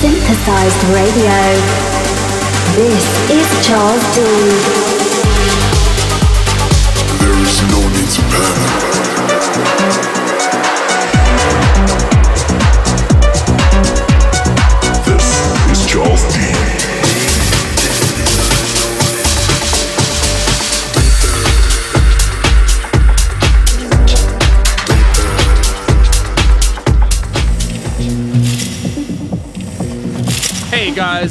Synthesized Radio. This is Charles D. There is no need to panic.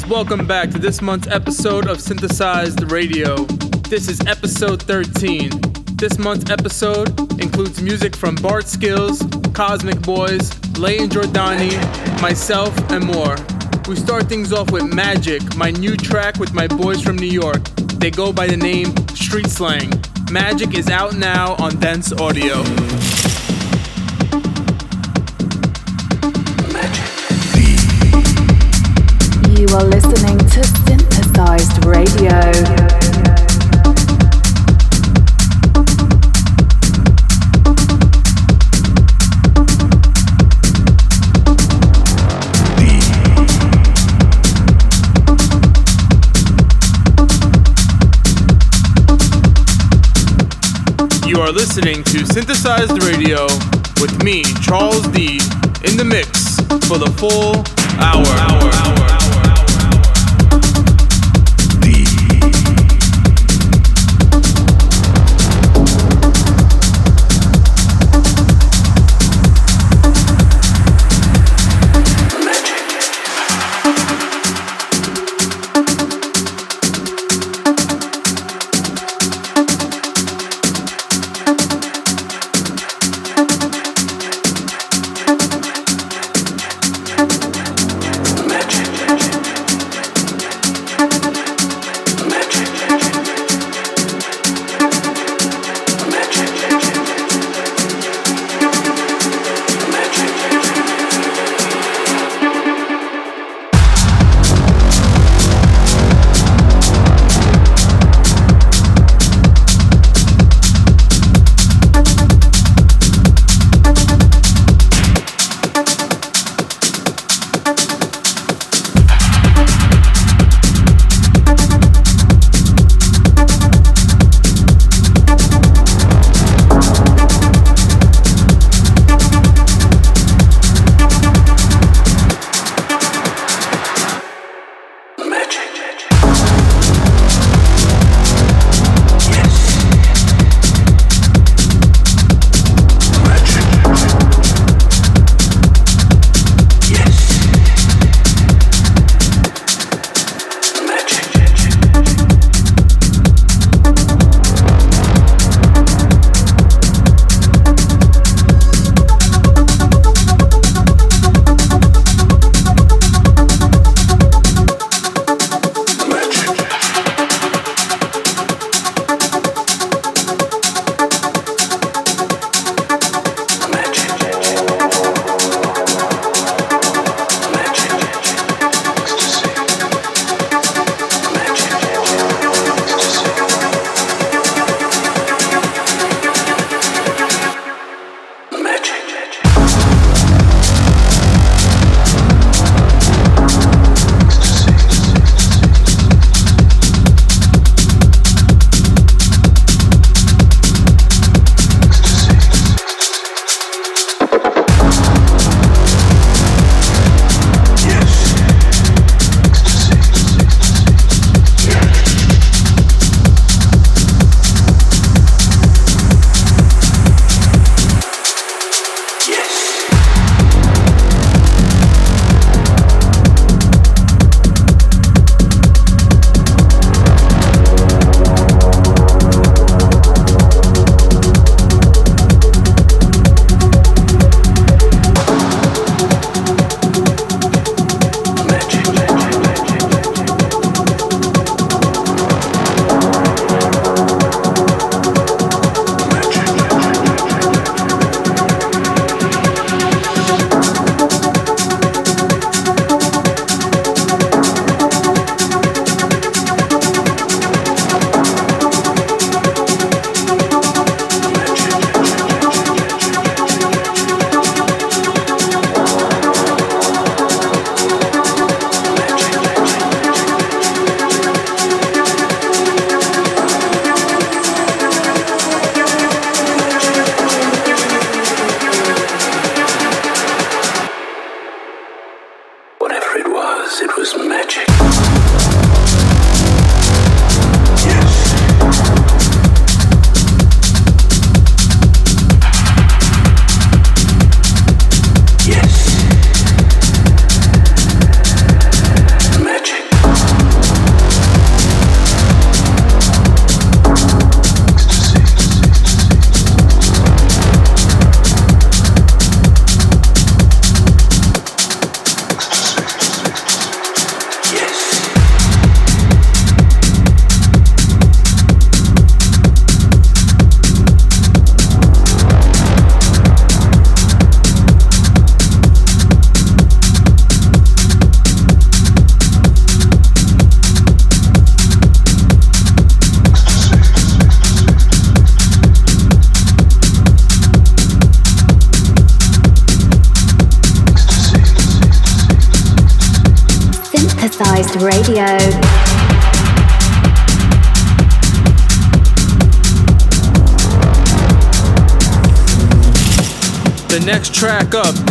Welcome back to this month's episode of Synthesized Radio. This is episode 13. This month's episode includes music from Bart Skils, Cosmic Boys, and Giordani, myself, and more. We start things off with Magic, my new track with my boys from New York. They go by the name Street Slang. Magic is out now on Dense Audio. Listening to Synthesized Radio. You are listening to Synthesized Radio with me, Charles D, in the mix for the full hour. Magic.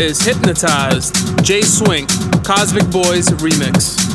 Is Hypnotized, J Swink, Cosmic Boys remix.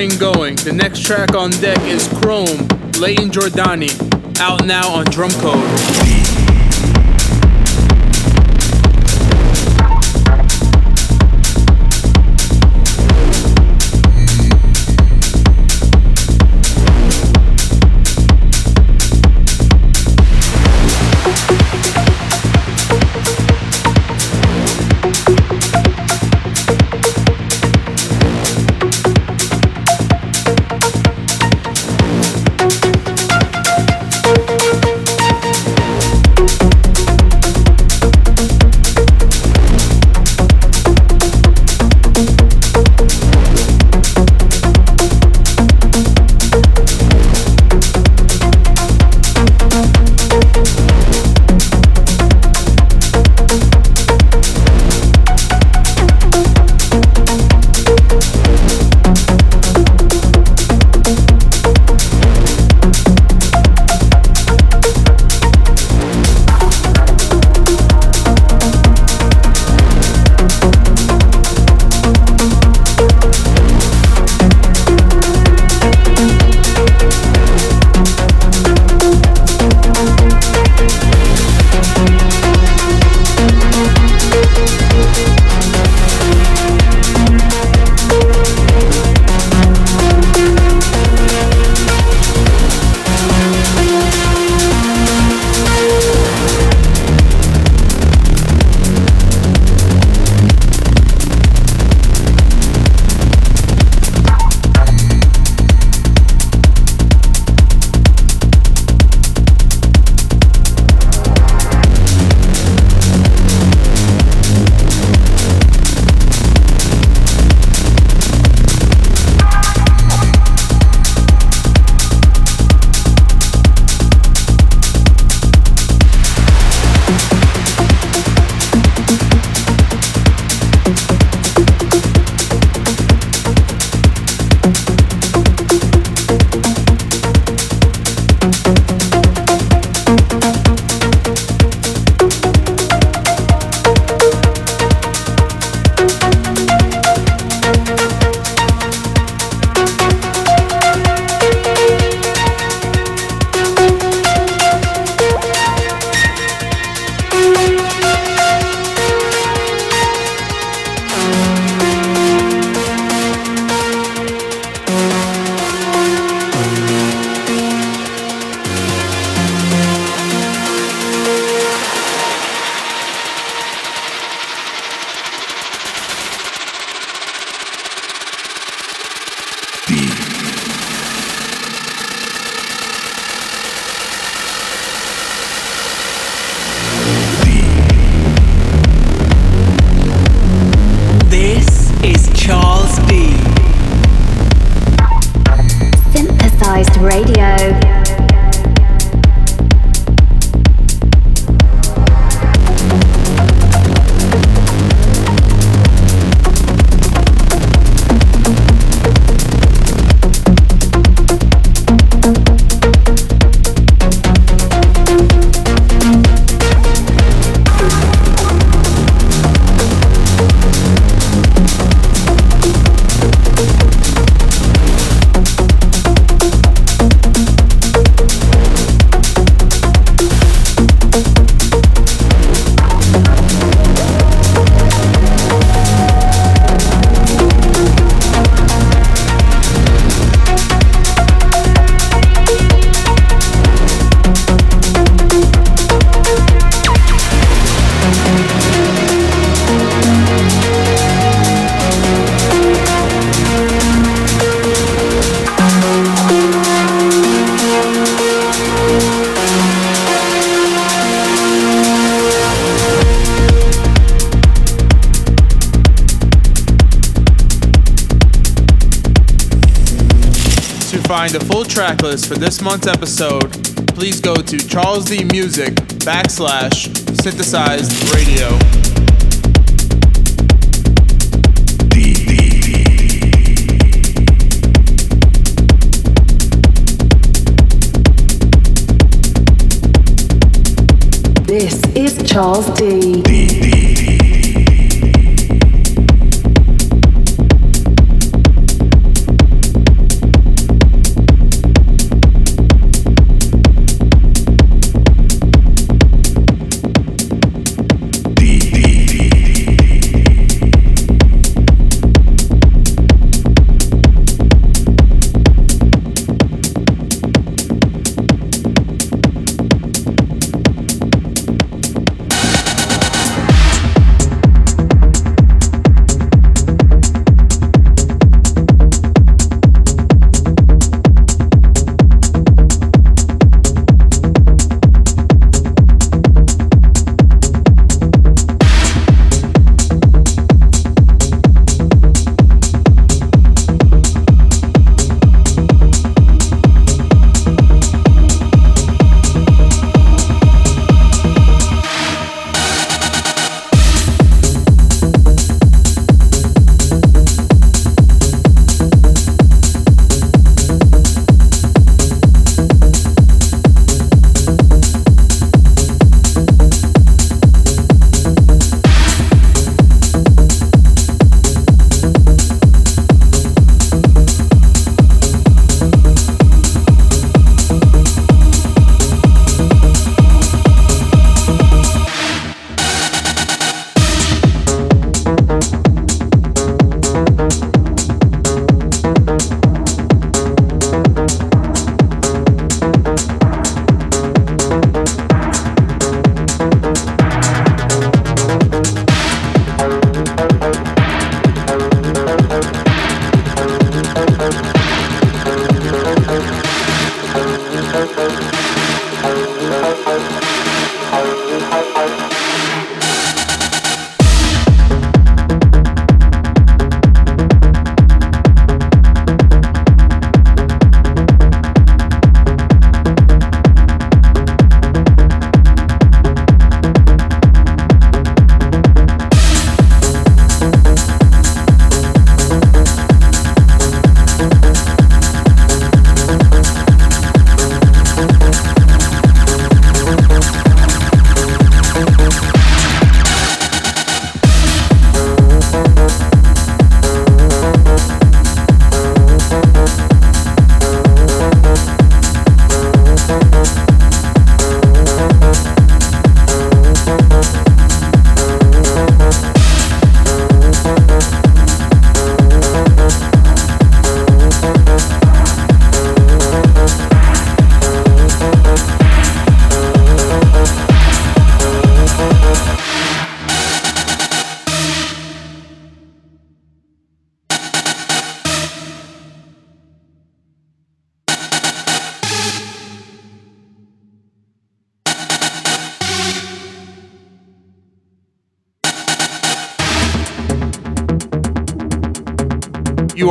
Train going. The next track on deck is Chrome, Layton Giordani, out now on Drumcode. Tracklist for this month's episode, please go to Charles D Music backslash Synthesized Radio. This is Charles D. D.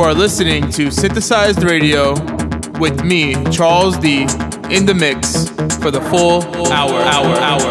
You are listening to Synthesized Radio with me, Charles D, in the mix for the full hour, hour, hour.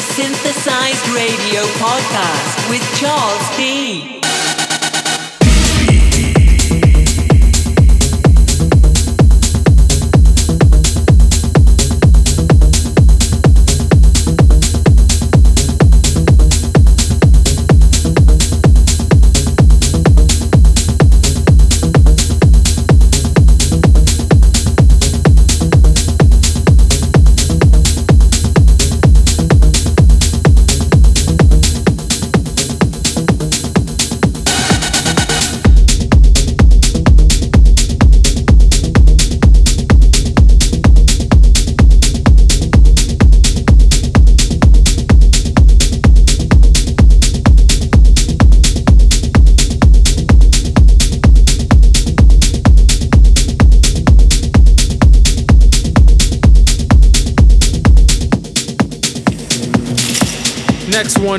Synthesized Radio Podcast with Charles D.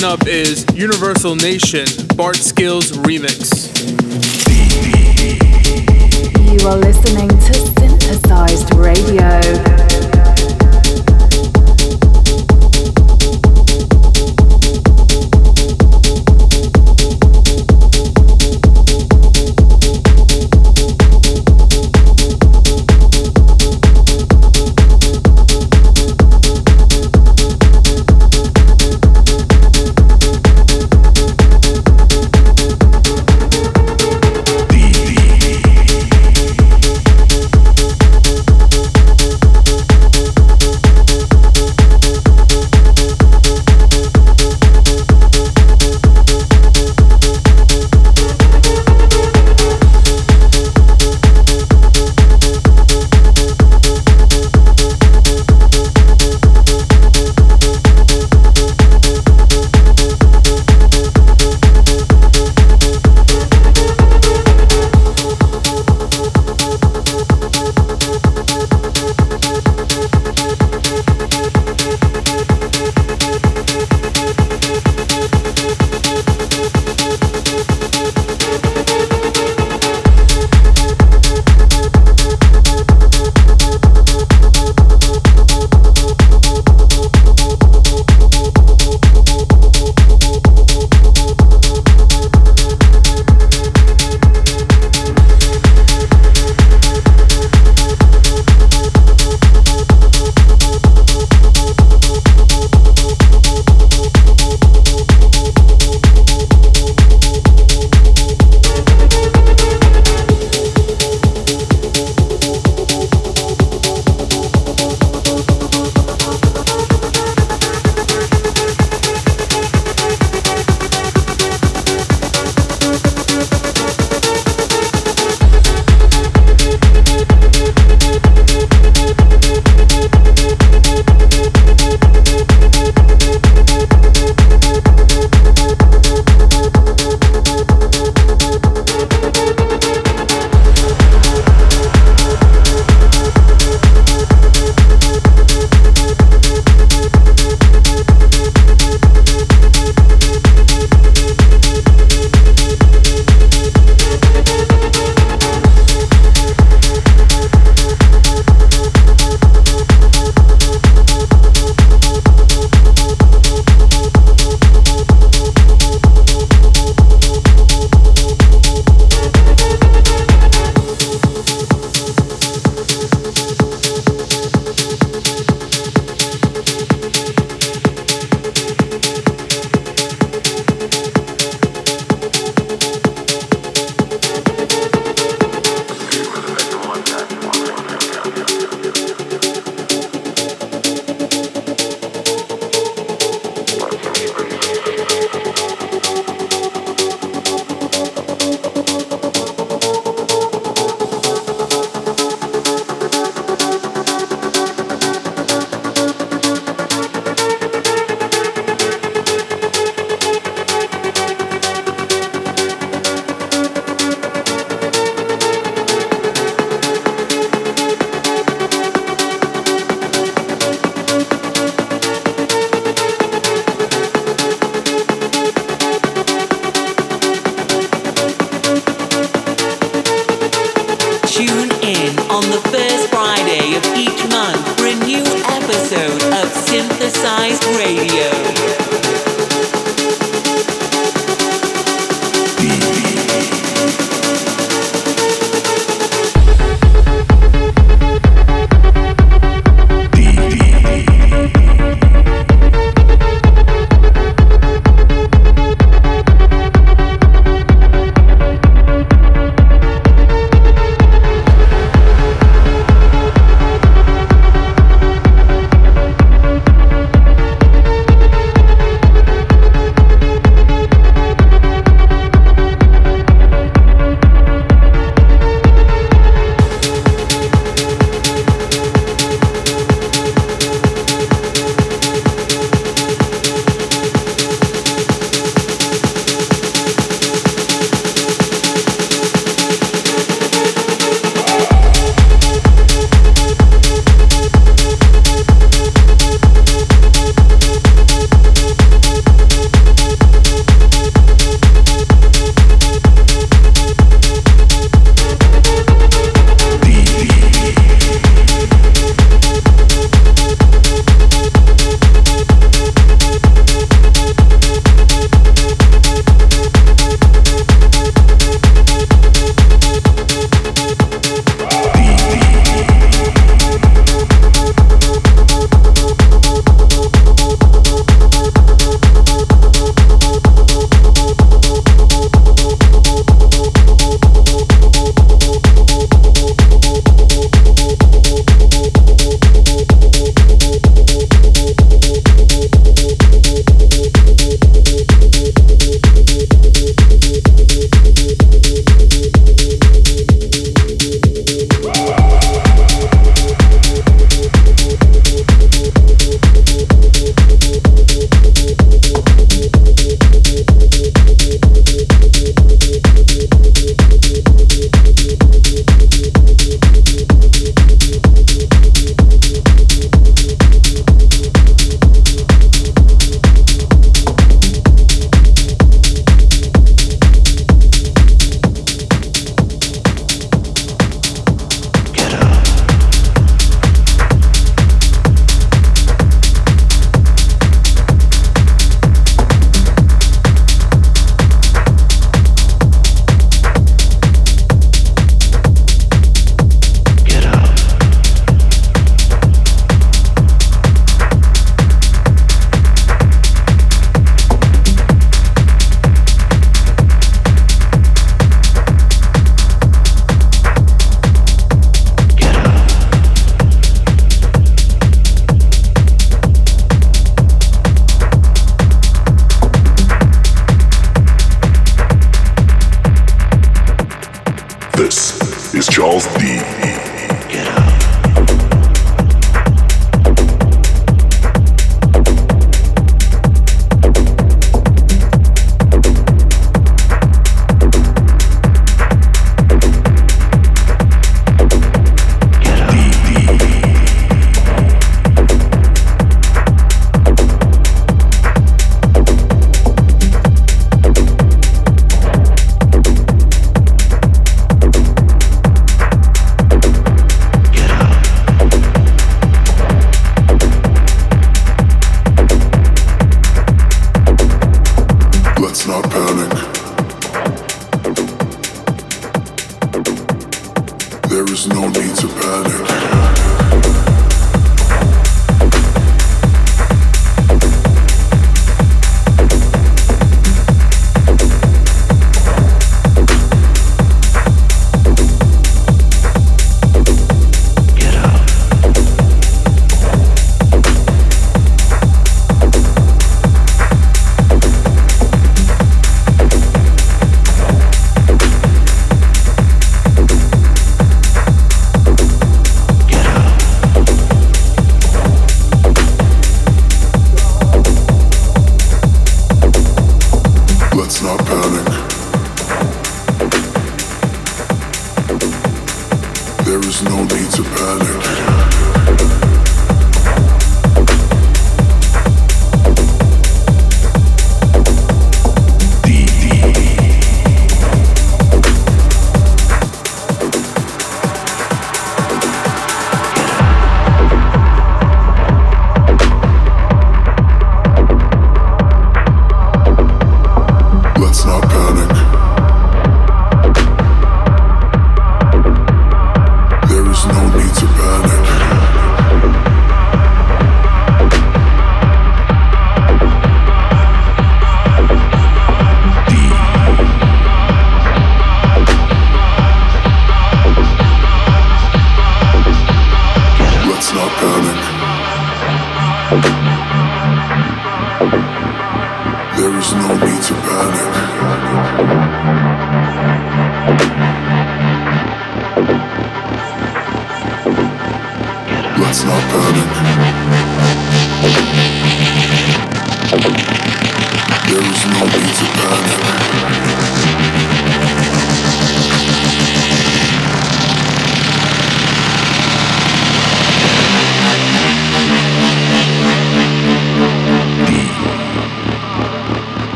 one up is Universal Nation Bart Skils Remix. You are listening to Synthesized Radio.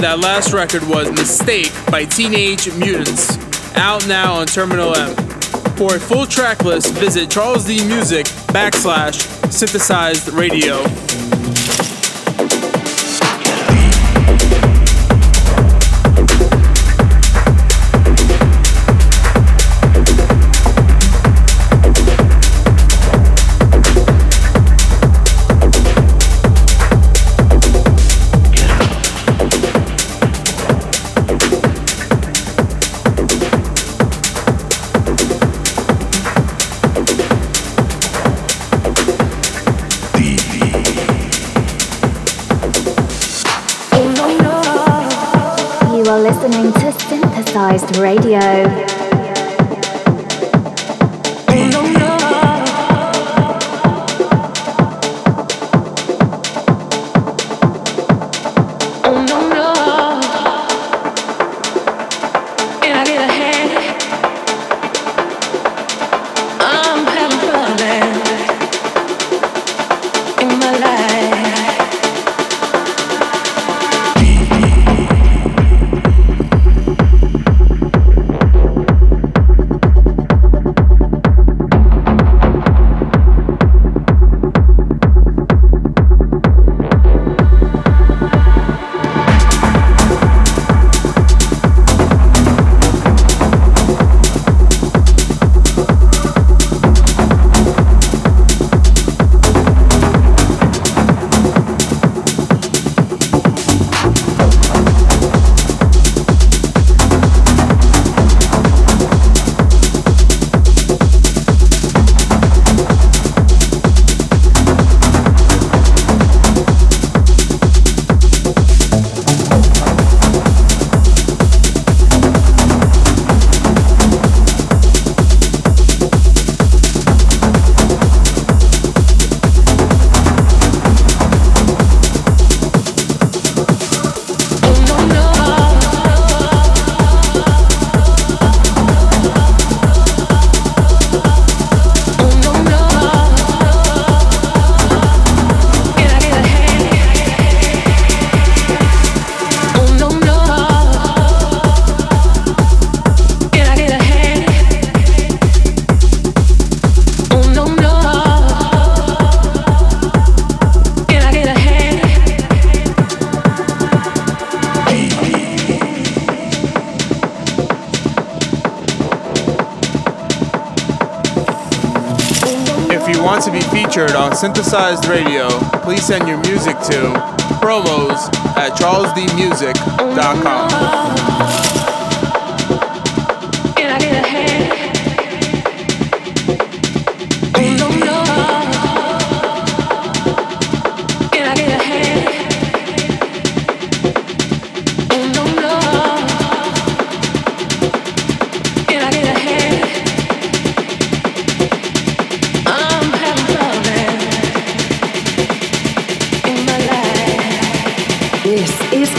That last record was Mistake by Teenage Mutants, out now on Terminal M. For a full track list, visit Charles D Music backslash synthesized radio. Radio. Synthesized Radio, please send your music to promos at charlesdmusic.com.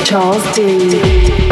Charles D.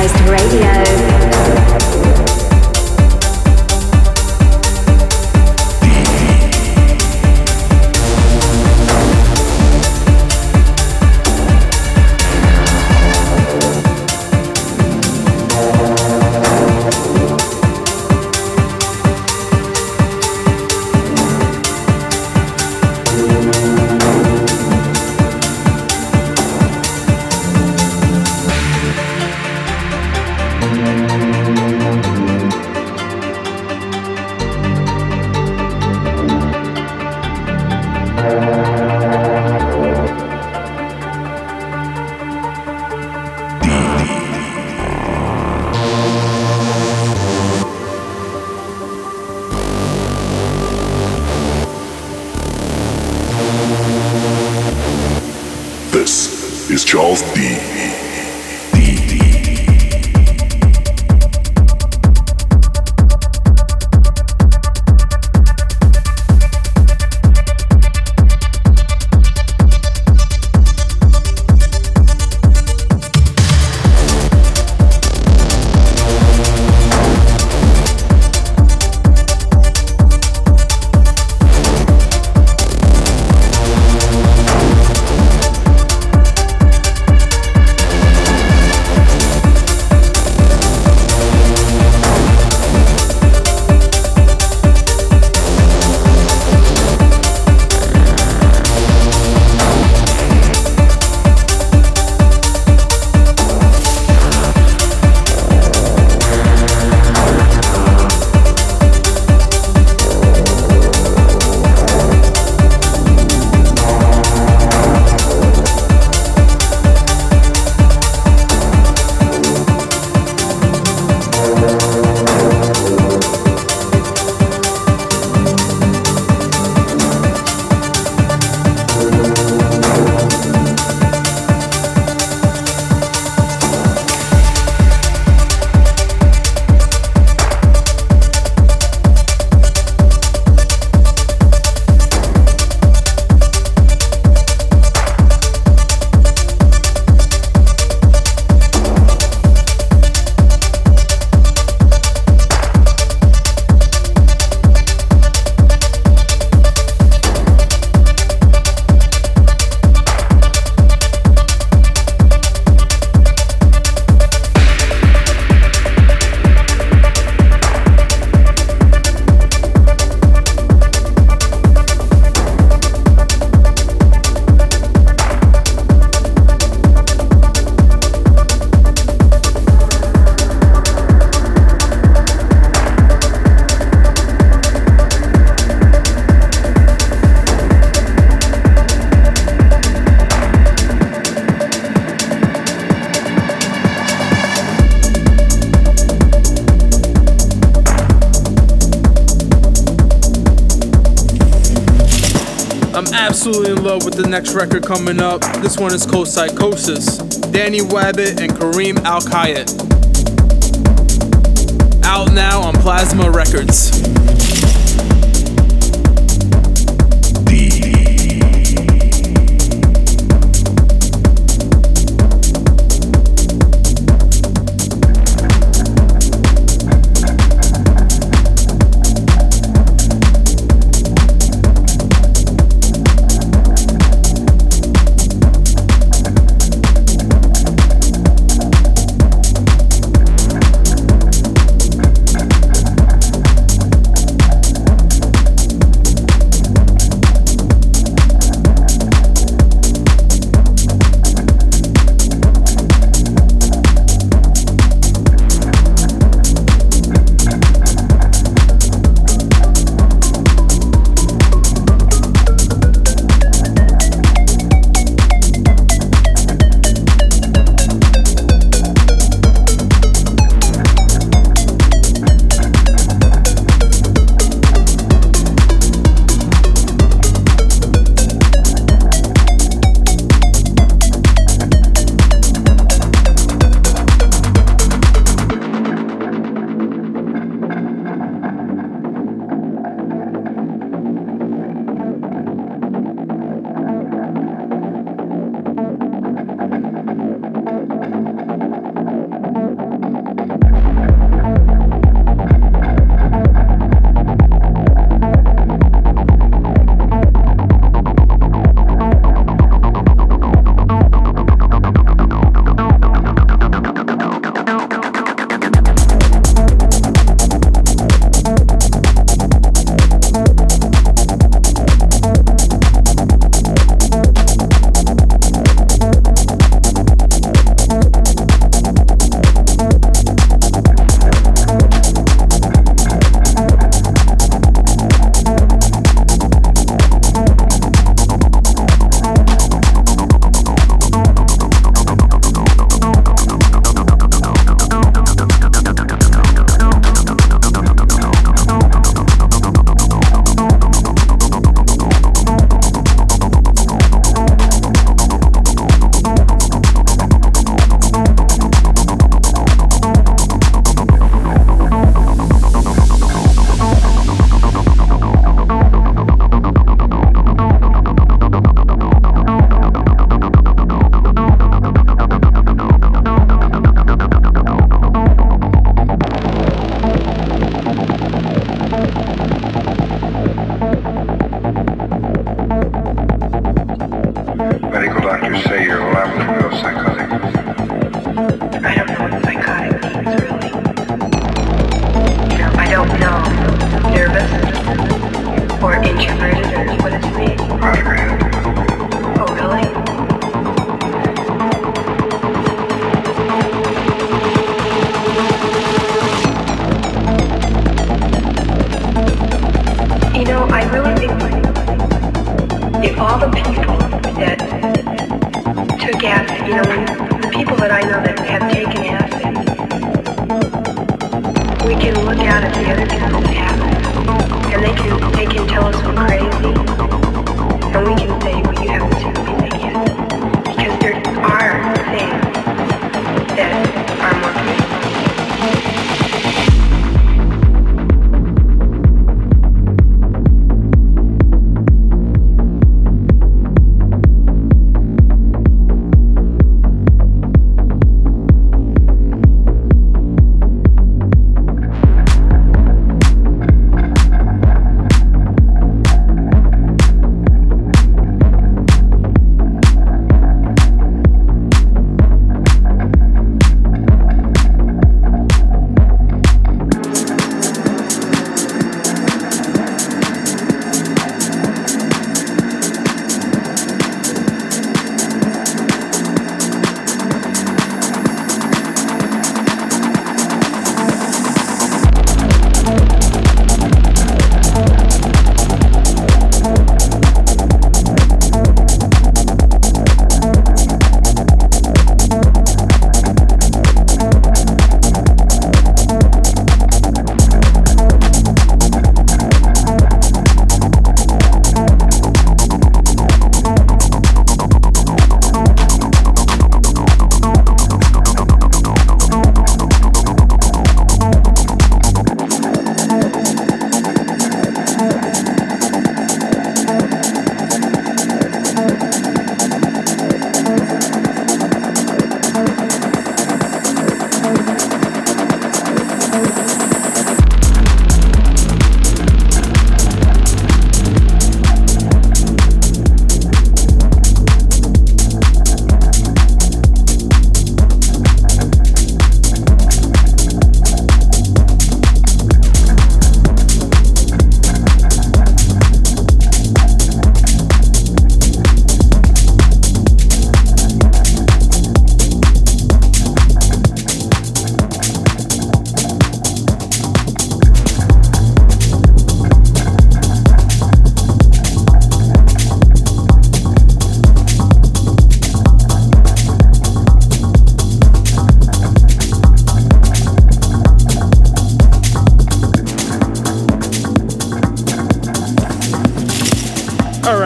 Radio. Next record coming up. This one is called Psychosis. Danny Wabbit and Karim Alkhayat. Out now on Plasma Records.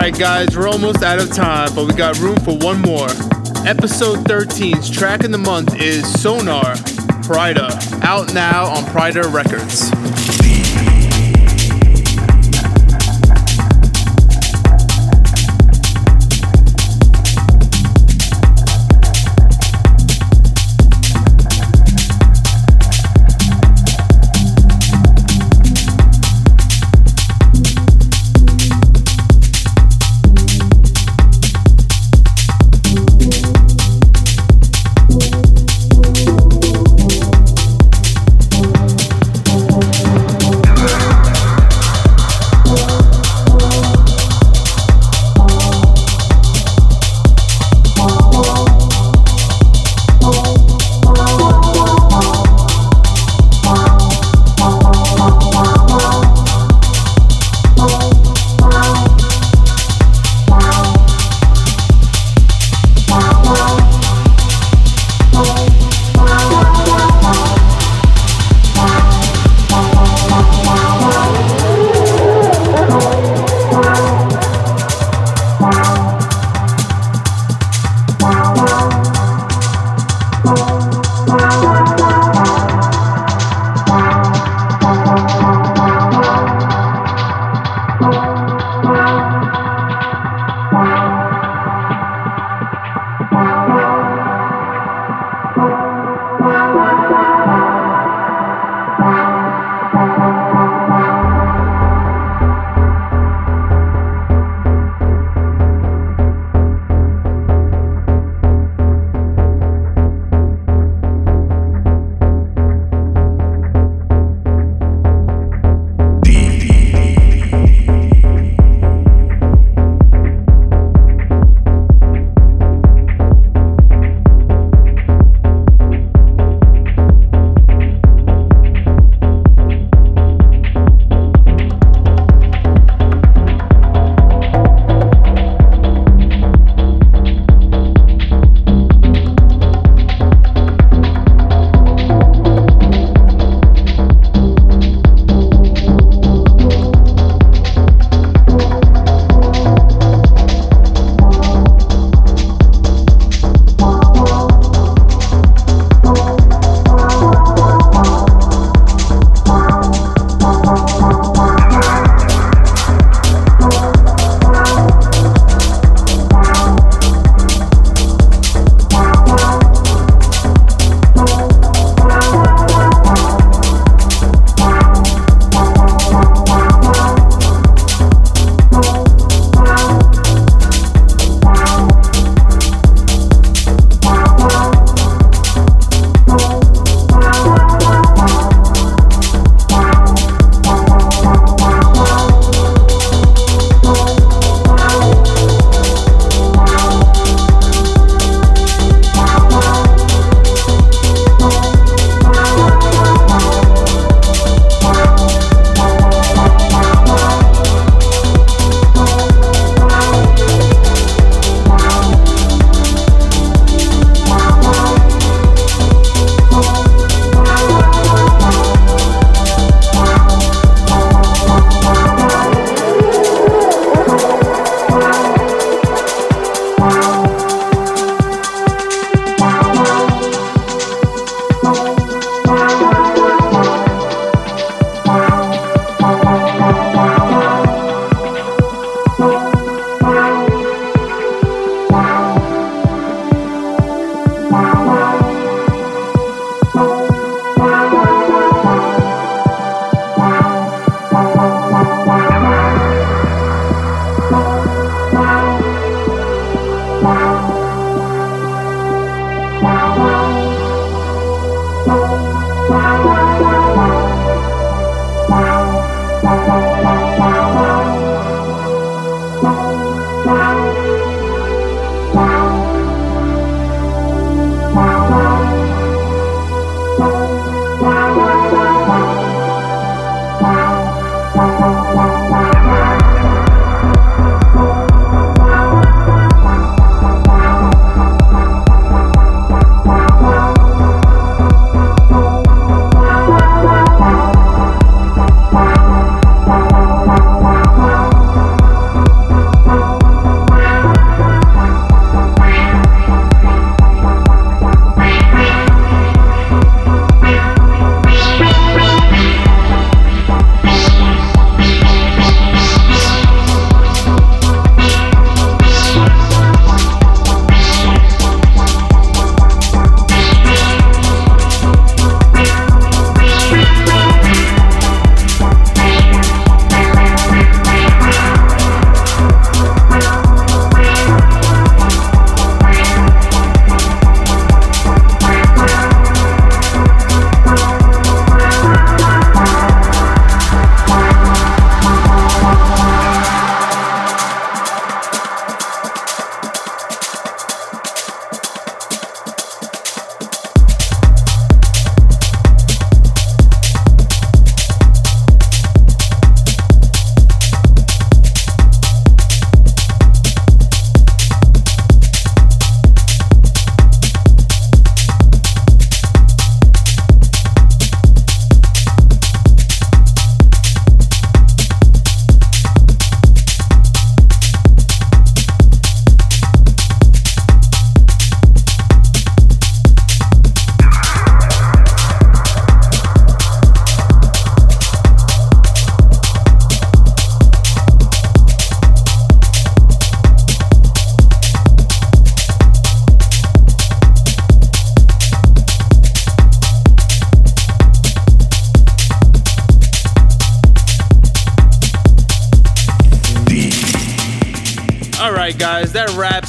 Right, guys, we're almost out of time, but we got room for one more. Episode 13's track in the month is Sonar Pryda, out now on Pryda Records.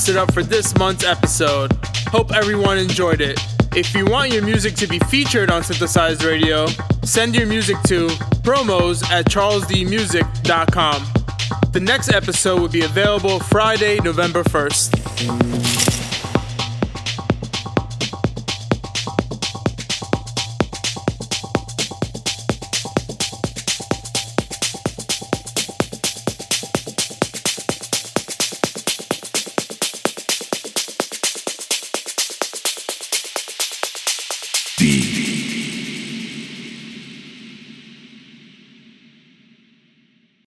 It up for this month's episode. Hope everyone enjoyed it. If you want your music to be featured on Synthesized Radio, send your music to promos at charlesdmusic.com. The next episode will be available Friday, November 1st.